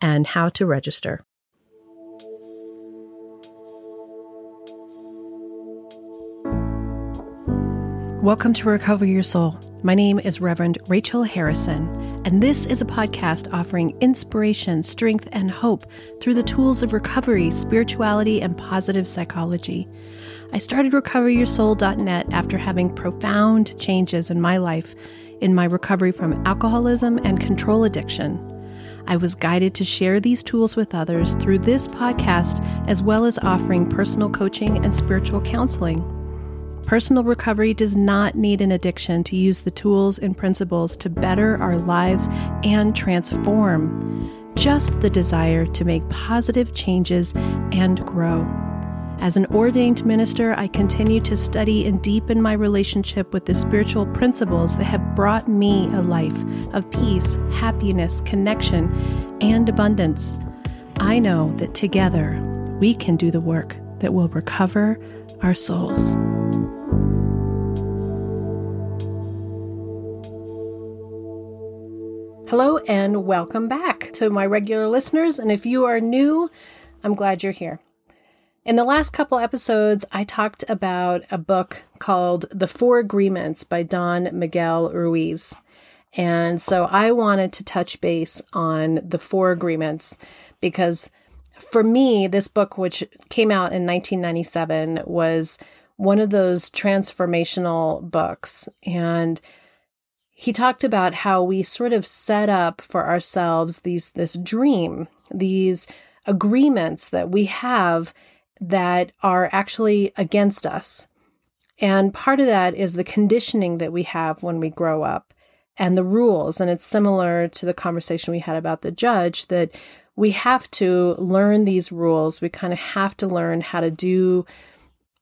and how to register. Welcome to Recover Your Soul. My name is Reverend Rachel Harrison, and this is a podcast offering inspiration, strength, and hope through the tools of recovery, spirituality, and positive psychology. I started recoveryoursoul.net after having profound changes in my life in my recovery from alcoholism and control addiction. I was guided to share these tools with others through this podcast, as well as offering personal coaching and spiritual counseling. Personal recovery does not need an addiction to use the tools and principles to better our lives and transform, just the desire to make positive changes and grow. As an ordained minister, I continue to study and deepen my relationship with the spiritual principles that have brought me a life of peace, happiness, connection, and abundance. I know that together we can do the work that will recover our souls. Hello, and welcome back to my regular listeners. And if you are new, I'm glad you're here. In the last couple episodes, I talked about a book called The Four Agreements by Don Miguel Ruiz. And so I wanted to touch base on the four agreements because for me, this book, which came out in 1997, was one of those transformational books. And he talked about how we sort of set up for ourselves these this dream, these agreements that we have that are actually against us. And part of that is the conditioning that we have when we grow up and the rules. And it's similar to the conversation we had about the judge that we have to learn these rules. We kind of have to learn how to do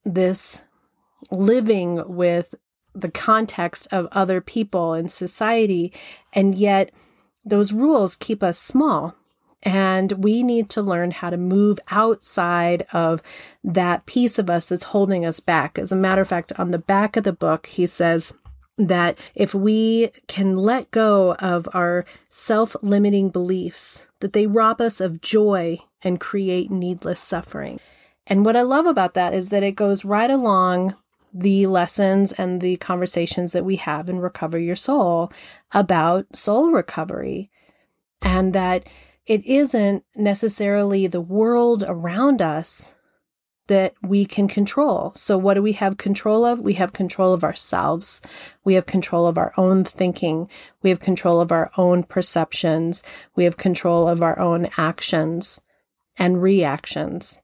this living with the context of other people in society. And yet, those rules keep us small. And we need to learn how to move outside of that piece of us that's holding us back. As a matter of fact, on the back of the book, he says, that if we can let go of our self-limiting beliefs that they rob us of joy and create needless suffering. And what I love about that is that it goes right along the lessons and the conversations that we have in Recover Your Soul about soul recovery. And that it isn't necessarily the world around us that we can control. So, what do we have control of? We have control of ourselves. We have control of our own thinking. We have control of our own perceptions. We have control of our own actions and reactions.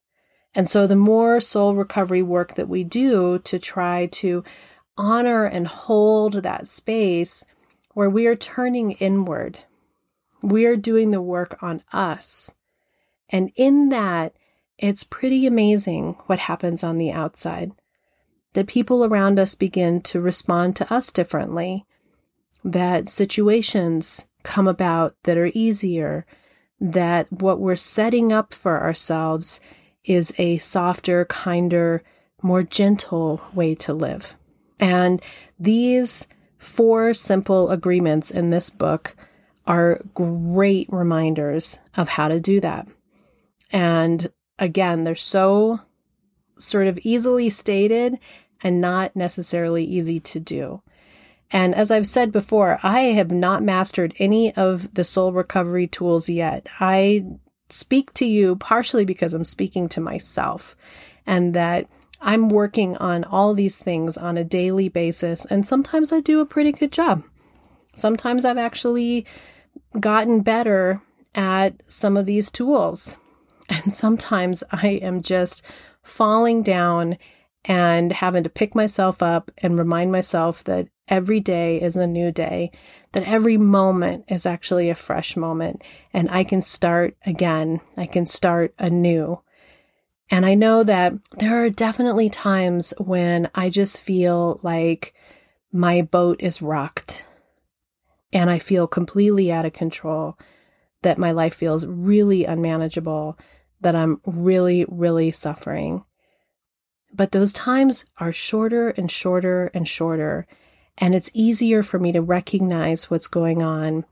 And so the more soul recovery work that we do to try to honor and hold that space where we are turning inward, we are doing the work on us. And in that, it's pretty amazing what happens on the outside. That people around us begin to respond to us differently, that situations come about that are easier, that what we're setting up for ourselves is a softer, kinder, more gentle way to live. And these four simple agreements in this book are great reminders of how to do that. And again, they're so sort of easily stated and not necessarily easy to do. And as I've said before, I have not mastered any of the soul recovery tools yet. I speak to you partially because I'm speaking to myself and that I'm working on all these things on a daily basis. And sometimes I do a pretty good job. Sometimes I've actually gotten better at some of these tools. And sometimes I am just falling down and having to pick myself up and remind myself that every day is a new day, that every moment is actually a fresh moment, and I can start again. I can start anew. And I know that there are definitely times when I just feel like my boat is rocked and I feel completely out of control, that my life feels really unmanageable, that I'm really, really suffering. But those times are shorter and shorter and shorter. And it's easier for me to recognize what's going on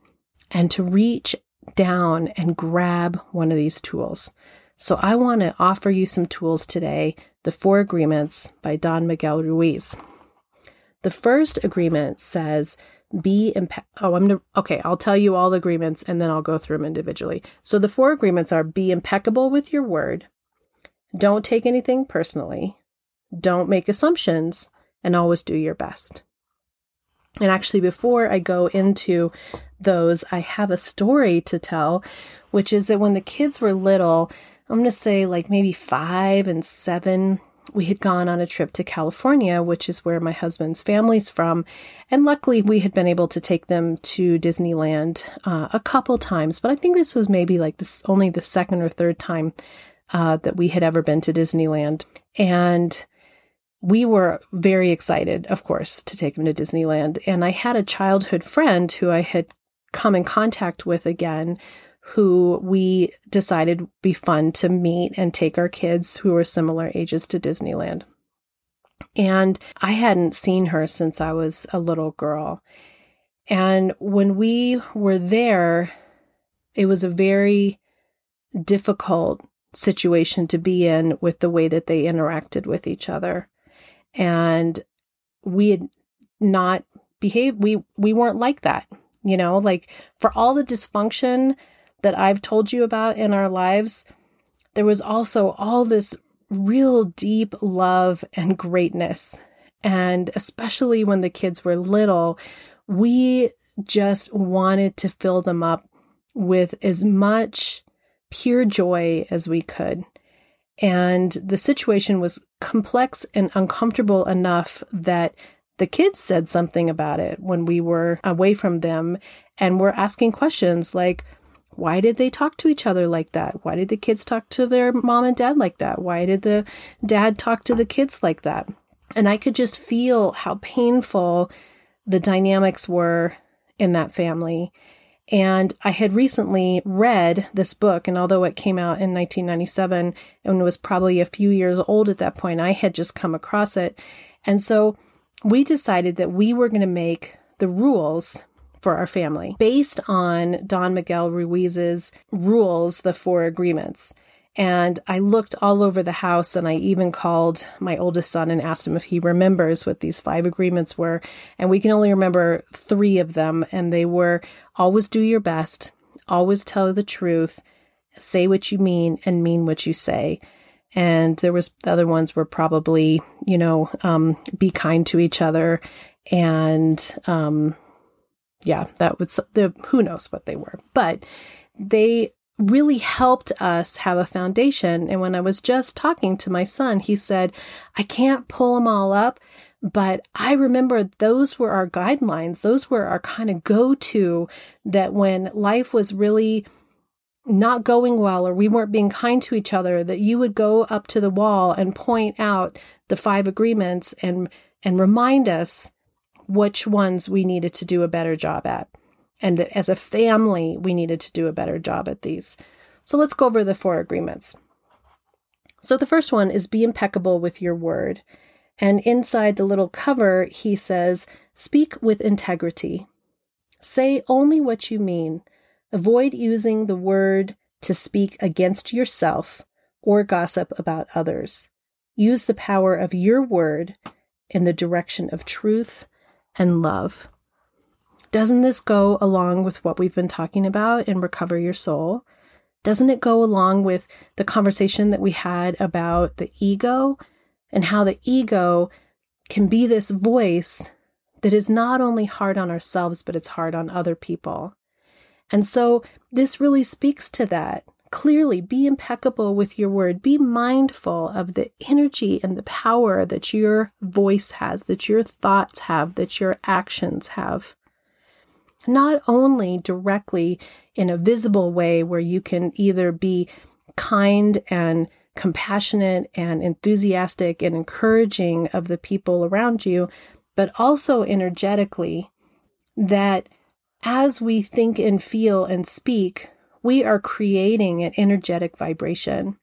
and to reach down and grab one of these tools. So I want to offer you some tools today the Four Agreements by Don Miguel Ruiz. The first agreement says, be impe- oh i'm gonna okay i'll tell you all the agreements and then i'll go through them individually. So the four agreements are be impeccable with your word don't take anything personally don't make assumptions and always do your best. And actually before i go into those i have a story to tell which is that when the kids were little i'm going to say like maybe five and seven we had gone on a trip to California, which is where my husband's family's from. And luckily, we had been able to take them to Disneyland uh, a couple times. But I think this was maybe like this only the second or third time uh, that we had ever been to Disneyland. And we were very excited, of course, to take them to Disneyland. And I had a childhood friend who I had come in contact with again who we decided be fun to meet and take our kids who were similar ages to Disneyland. And I hadn't seen her since I was a little girl. And when we were there, it was a very difficult situation to be in with the way that they interacted with each other. And we had not behaved we we weren't like that. You know, like for all the dysfunction that I've told you about in our lives, there was also all this real deep love and greatness. And especially when the kids were little, we just wanted to fill them up with as much pure joy as we could. And the situation was complex and uncomfortable enough that the kids said something about it when we were away from them and were asking questions like, why did they talk to each other like that? Why did the kids talk to their mom and dad like that? Why did the dad talk to the kids like that? And I could just feel how painful the dynamics were in that family. And I had recently read this book, and although it came out in 1997 and was probably a few years old at that point, I had just come across it. And so we decided that we were going to make the rules for our family based on Don Miguel Ruiz's rules, the four agreements. And I looked all over the house and I even called my oldest son and asked him if he remembers what these five agreements were. And we can only remember three of them. And they were always do your best, always tell the truth, say what you mean, and mean what you say. And there was the other ones were probably, you know, um, be kind to each other and um, yeah, that was the who knows what they were, but they really helped us have a foundation. And when I was just talking to my son, he said, I can't pull them all up, but I remember those were our guidelines. Those were our kind of go to that when life was really not going well or we weren't being kind to each other that you would go up to the wall and point out the five agreements and and remind us which ones we needed to do a better job at. And that as a family, we needed to do a better job at these. So let's go over the four agreements. So the first one is be impeccable with your word. And inside the little cover, he says, speak with integrity. Say only what you mean. Avoid using the word to speak against yourself or gossip about others. Use the power of your word in the direction of truth and love. Doesn't this go along with what we've been talking about in Recover Your Soul? Doesn't it go along with the conversation that we had about the ego and how the ego can be this voice that is not only hard on ourselves, but it's hard on other people. And so this really speaks to that. Clearly, be impeccable with your word. Be mindful of the energy and the power that your voice has, that your thoughts have, that your actions have. Not only directly in a visible way where you can either be kind and compassionate and enthusiastic and encouraging of the people around you, but also energetically that as we think and feel and speak, we are creating an energetic vibration.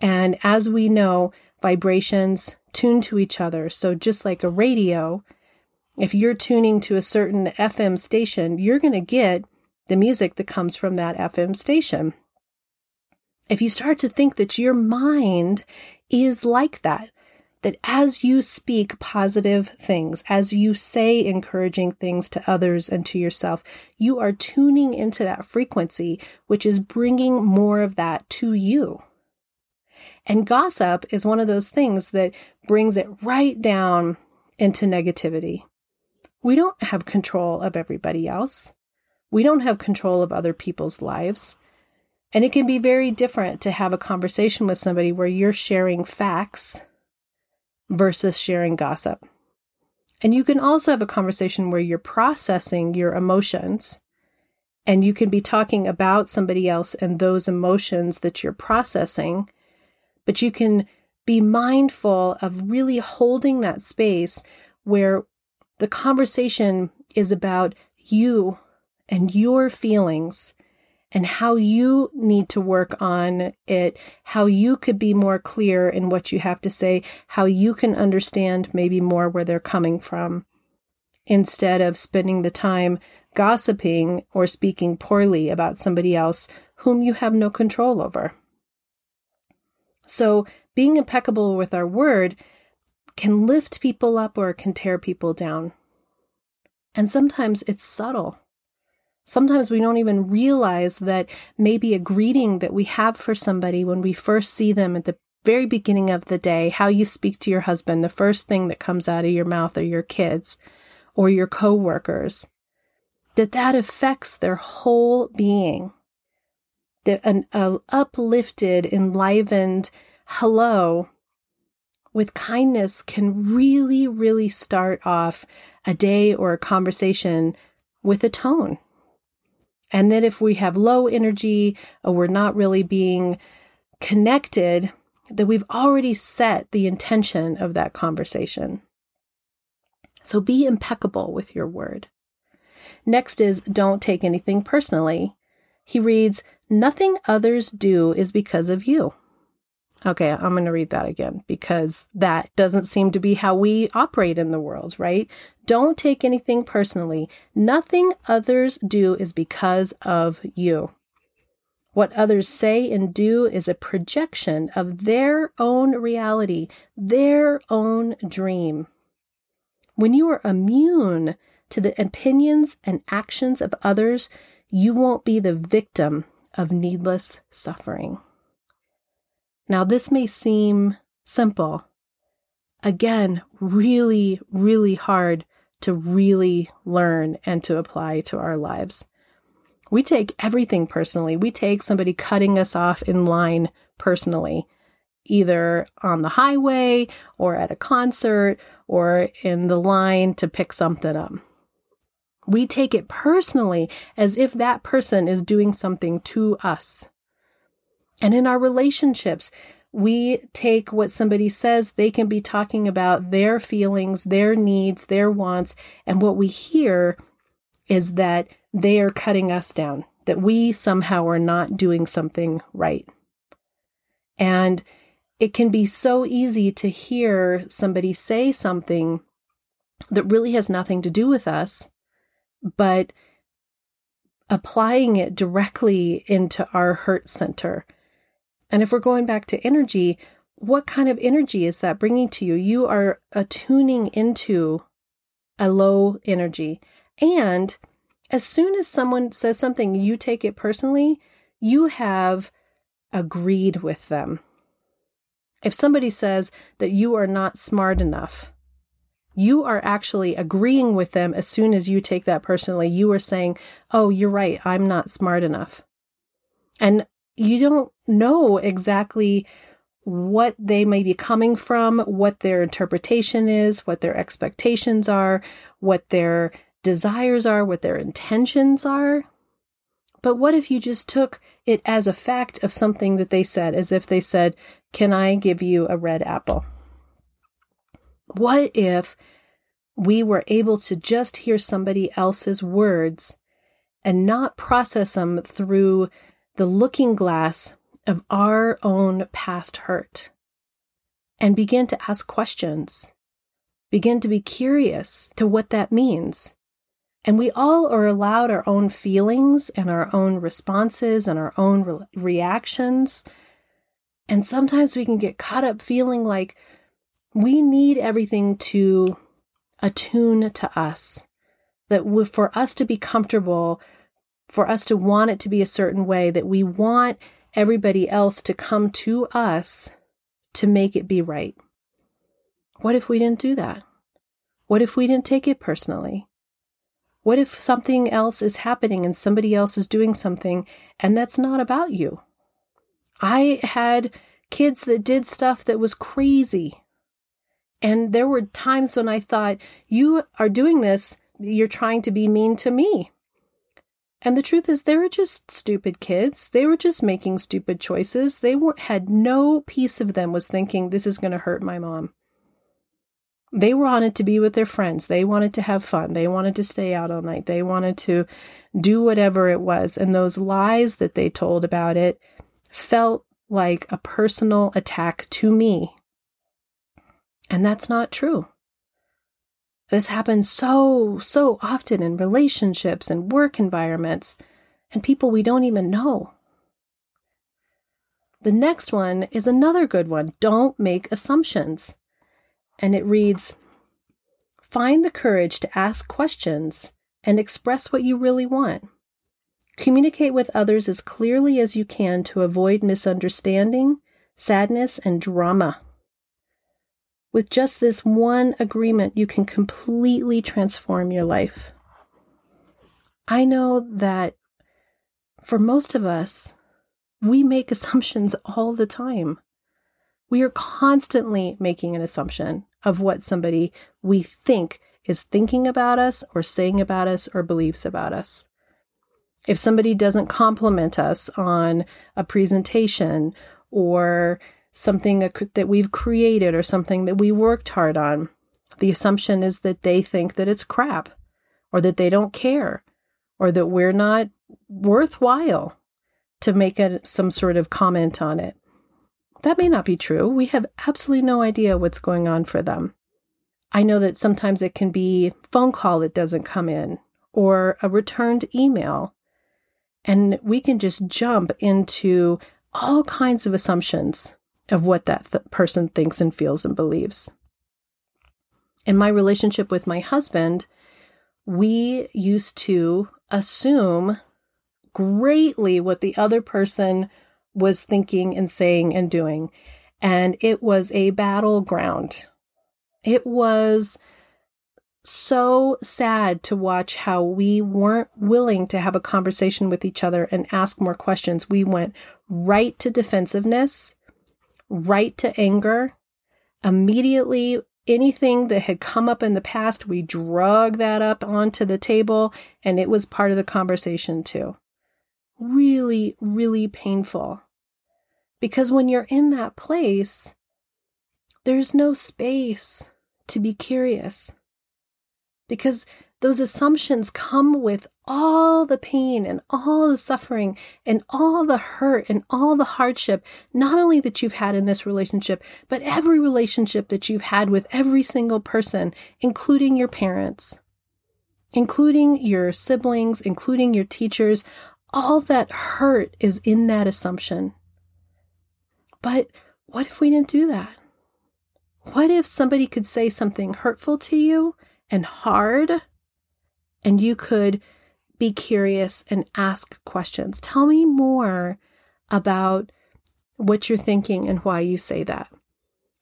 And as we know, vibrations tune to each other. So just like a radio, if you're tuning to a certain FM station, you're going to get the music that comes from that FM station. If you start to think that your mind is like that, that as you speak positive things, as you say encouraging things to others and to yourself, you are tuning into that frequency, which is bringing more of that to you. And gossip is one of those things that brings it right down into negativity. We don't have control of everybody else. We don't have control of other people's lives. And it can be very different to have a conversation with somebody where you're sharing facts versus sharing gossip. And you can also have a conversation where you're processing your emotions and you can be talking about somebody else and those emotions that you're processing, but you can be mindful of really holding that space where the conversation is about you and your feelings and how you need to work on it, how you could be more clear in what you have to say, how you can understand maybe more where they're coming from, instead of spending the time gossiping or speaking poorly about somebody else whom you have no control over. So, being impeccable with our word can lift people up or can tear people down. And sometimes it's subtle. Sometimes we don't even realize that maybe a greeting that we have for somebody when we first see them at the very beginning of the day, how you speak to your husband, the first thing that comes out of your mouth or your kids or your coworkers, that that affects their whole being. That an uplifted, enlivened hello with kindness can really, really start off a day or a conversation with a tone and then if we have low energy or we're not really being connected, that we've already set the intention of that conversation. So be impeccable with your word. Next is don't take anything personally. He reads, Nothing others do is because of you. Okay, I'm going to read that again because that doesn't seem to be how we operate in the world, right? Don't take anything personally. Nothing others do is because of you. What others say and do is a projection of their own reality, their own dream. When you are immune to the opinions and actions of others, you won't be the victim of needless suffering. Now, this may seem simple. Again, really, really hard to really learn and to apply to our lives. We take everything personally. We take somebody cutting us off in line personally, either on the highway or at a concert or in the line to pick something up. We take it personally as if that person is doing something to us. And in our relationships, we take what somebody says, they can be talking about their feelings, their needs, their wants, and what we hear is that they are cutting us down, that we somehow are not doing something right. And it can be so easy to hear somebody say something that really has nothing to do with us, but applying it directly into our hurt center and if we're going back to energy, what kind of energy is that bringing to you? You are attuning into a low energy. And as soon as someone says something, you take it personally, you have agreed with them. If somebody says that you are not smart enough, you are actually agreeing with them as soon as you take that personally. You are saying, Oh, you're right. I'm not smart enough. And you don't know exactly what they may be coming from, what their interpretation is, what their expectations are, what their desires are, what their intentions are. But what if you just took it as a fact of something that they said, as if they said, Can I give you a red apple? What if we were able to just hear somebody else's words and not process them through the looking glass of our own past hurt and begin to ask questions, begin to be curious to what that means? And we all are allowed our own feelings and our own responses and our own re- reactions. And sometimes we can get caught up feeling like we need everything to attune to us. That for us to be comfortable, for us to want it to be a certain way, that we want everybody else to come to us to make it be right. What if we didn't do that? What if we didn't take it personally? What if something else is happening and somebody else is doing something and that's not about you? I had kids that did stuff that was crazy. And there were times when I thought, you are doing this, you're trying to be mean to me. And the truth is, they were just stupid kids. They were just making stupid choices. They were, had no piece of them was thinking, this is going to hurt my mom. They wanted to be with their friends. They wanted to have fun. They wanted to stay out all night. They wanted to do whatever it was. And those lies that they told about it felt like a personal attack to me. And that's not true. This happens so, so often in relationships and work environments and people we don't even know. The next one is another good one. Don't make assumptions and it reads Find the courage to ask questions and express what you really want. Communicate with others as clearly as you can to avoid misunderstanding, sadness, and drama. With just this one agreement, you can completely transform your life. I know that for most of us, we make assumptions all the time. We are constantly making an assumption of what somebody we think is thinking about us or saying about us or believes about us. If somebody doesn't compliment us on a presentation or something that we've created or something that we worked hard on, the assumption is that they think that it's crap or that they don't care or that we're not worthwhile to make a, some sort of comment on it. That may not be true. We have absolutely no idea what's going on for them. I know that sometimes it can be phone call that doesn't come in or a returned email. And we can just jump into all kinds of assumptions of what that th- person thinks and feels and believes. In my relationship with my husband, we used to assume greatly what the other person was thinking and saying and doing. And it was a battleground. It was so sad to watch how we weren't willing to have a conversation with each other and ask more questions. We went right to defensiveness, right to anger. Immediately, anything that had come up in the past, we drug that up onto the table and it was part of the conversation too. Really, really painful. Because when you're in that place, there's no space to be curious. Because those assumptions come with all the pain and all the suffering and all the hurt and all the hardship, not only that you've had in this relationship, but every relationship that you've had with every single person, including your parents, including your siblings, including your teachers. All that hurt is in that assumption. But what if we didn't do that? What if somebody could say something hurtful to you and hard, and you could be curious and ask questions? Tell me more about what you're thinking and why you say that.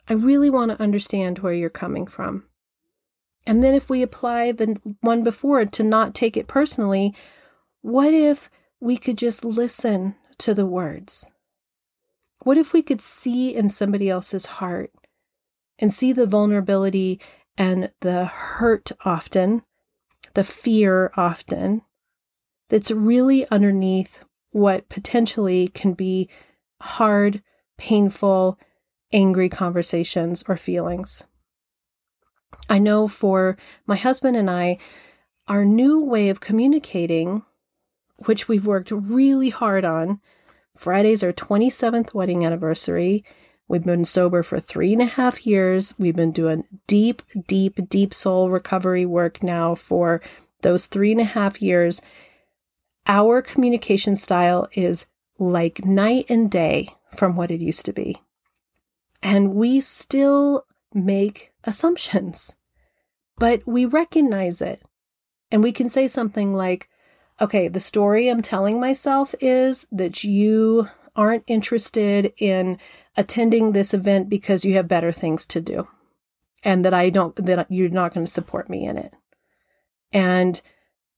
I really want to understand where you're coming from. And then if we apply the one before to not take it personally, what if we could just listen to the words? What if we could see in somebody else's heart and see the vulnerability and the hurt often, the fear often, that's really underneath what potentially can be hard, painful, angry conversations or feelings? I know for my husband and I, our new way of communicating, which we've worked really hard on, Friday's our 27th wedding anniversary. We've been sober for three and a half years. We've been doing deep, deep, deep soul recovery work now for those three and a half years. Our communication style is like night and day from what it used to be. And we still make assumptions, but we recognize it. And we can say something like, okay, the story I'm telling myself is that you aren't interested in attending this event because you have better things to do and that I don't, that you're not going to support me in it. And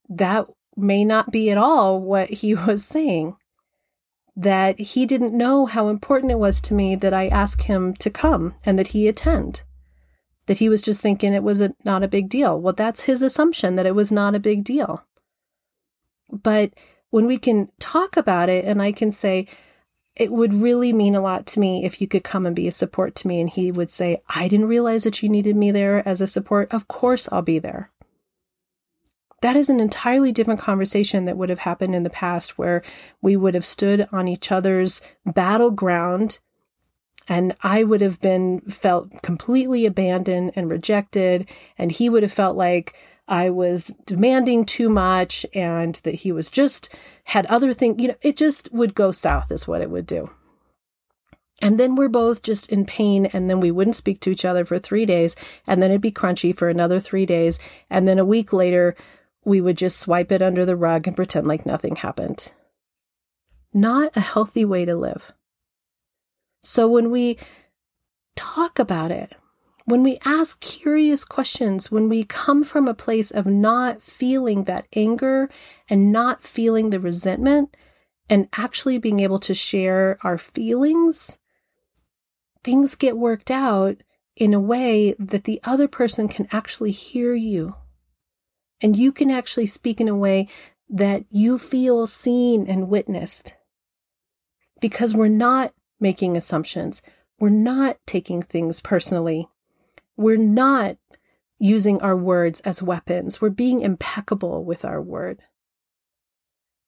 that may not be at all what he was saying. That he didn't know how important it was to me that I ask him to come and that he attend that he was just thinking it was a, not a big deal. Well, that's his assumption that it was not a big deal. But when we can talk about it and I can say, it would really mean a lot to me if you could come and be a support to me. And he would say, I didn't realize that you needed me there as a support. Of course, I'll be there. That is an entirely different conversation that would have happened in the past where we would have stood on each other's battleground and I would have been felt completely abandoned and rejected. And he would have felt like I was demanding too much and that he was just had other things, you know, it just would go south, is what it would do. And then we're both just in pain, and then we wouldn't speak to each other for three days, and then it'd be crunchy for another three days. And then a week later, we would just swipe it under the rug and pretend like nothing happened. Not a healthy way to live. So when we talk about it, when we ask curious questions, when we come from a place of not feeling that anger and not feeling the resentment and actually being able to share our feelings, things get worked out in a way that the other person can actually hear you. And you can actually speak in a way that you feel seen and witnessed. Because we're not making assumptions. We're not taking things personally. We're not using our words as weapons. We're being impeccable with our word.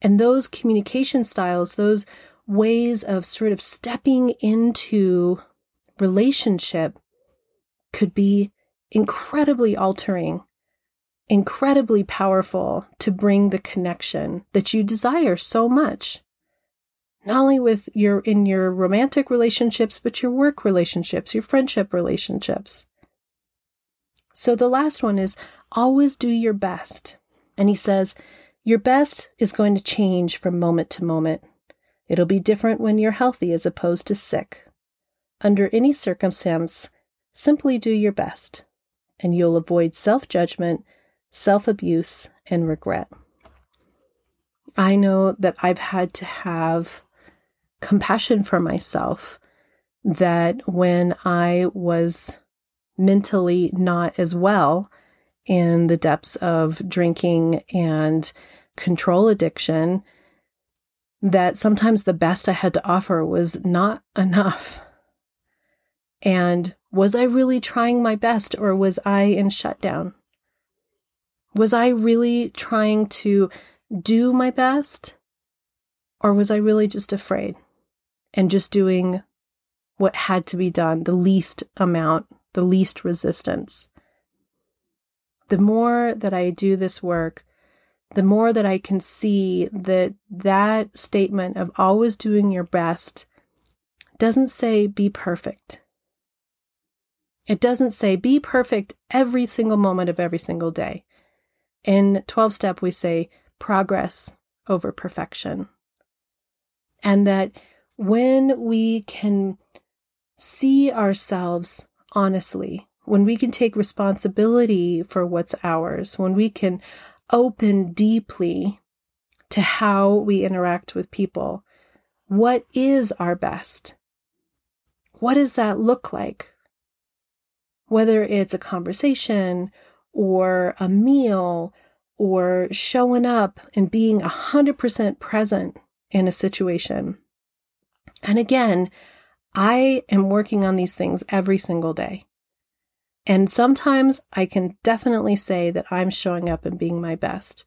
And those communication styles, those ways of sort of stepping into relationship could be incredibly altering, incredibly powerful to bring the connection that you desire so much not only with your in your romantic relationships but your work relationships your friendship relationships so the last one is always do your best. And he says your best is going to change from moment to moment. It'll be different when you're healthy as opposed to sick. Under any circumstance simply do your best and you'll avoid self-judgment self-abuse and regret. I know that I've had to have compassion for myself that when I was mentally not as well in the depths of drinking and control addiction, that sometimes the best I had to offer was not enough. And was I really trying my best or was I in shutdown? Was I really trying to do my best or was I really just afraid? and just doing what had to be done, the least amount, the least resistance. The more that I do this work, the more that I can see that that statement of always doing your best doesn't say be perfect. It doesn't say be perfect every single moment of every single day. In 12 step, we say progress over perfection. And that when we can see ourselves honestly, when we can take responsibility for what's ours, when we can open deeply to how we interact with people, what is our best? What does that look like? Whether it's a conversation or a meal or showing up and being 100% present in a situation. And again, I am working on these things every single day. And sometimes I can definitely say that I'm showing up and being my best.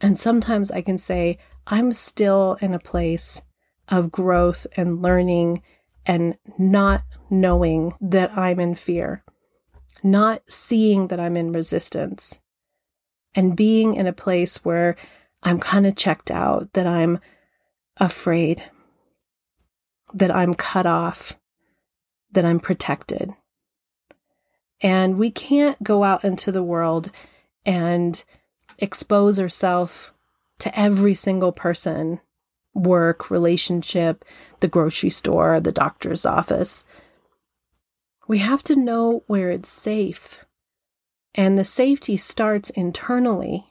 And sometimes I can say I'm still in a place of growth and learning and not knowing that I'm in fear, not seeing that I'm in resistance, and being in a place where I'm kind of checked out, that I'm afraid, that I'm cut off, that I'm protected. And we can't go out into the world and expose ourselves to every single person work, relationship, the grocery store, the doctor's office. We have to know where it's safe. And the safety starts internally.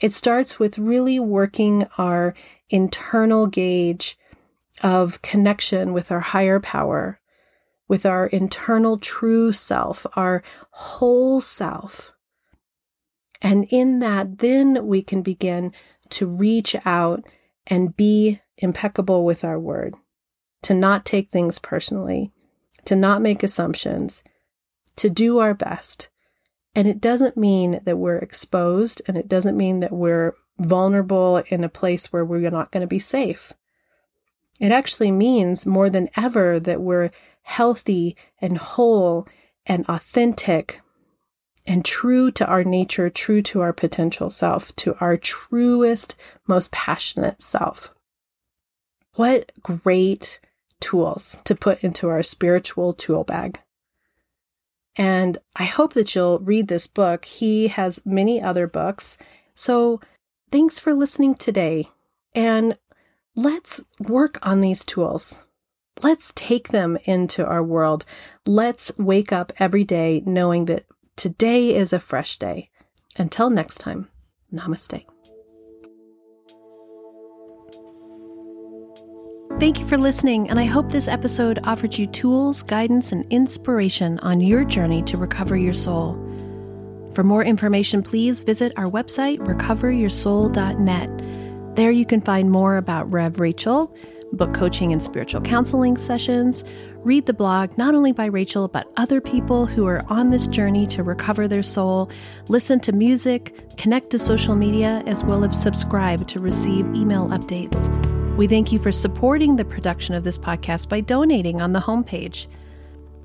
It starts with really working our internal gauge of connection with our higher power, with our internal true self, our whole self. And in that, then we can begin to reach out and be impeccable with our word, to not take things personally, to not make assumptions, to do our best. And it doesn't mean that we're exposed and it doesn't mean that we're vulnerable in a place where we're not going to be safe. It actually means more than ever that we're healthy and whole and authentic and true to our nature, true to our potential self, to our truest, most passionate self. What great tools to put into our spiritual tool bag. And I hope that you'll read this book. He has many other books. So thanks for listening today. And let's work on these tools. Let's take them into our world. Let's wake up every day knowing that Today is a fresh day. Until next time, namaste. Thank you for listening, and I hope this episode offered you tools, guidance, and inspiration on your journey to recover your soul. For more information, please visit our website, recoveryoursoul.net. There you can find more about Rev Rachel, book coaching and spiritual counseling sessions, read the blog not only by Rachel, but other people who are on this journey to recover their soul, listen to music, connect to social media, as well as subscribe to receive email updates. We thank you for supporting the production of this podcast by donating on the homepage.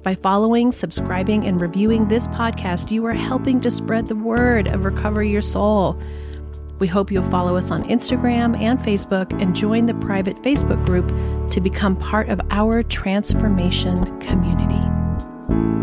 By following, subscribing, and reviewing this podcast, you are helping to spread the word of Recover Your Soul. We hope you'll follow us on Instagram and Facebook and join the private Facebook group to become part of our transformation community.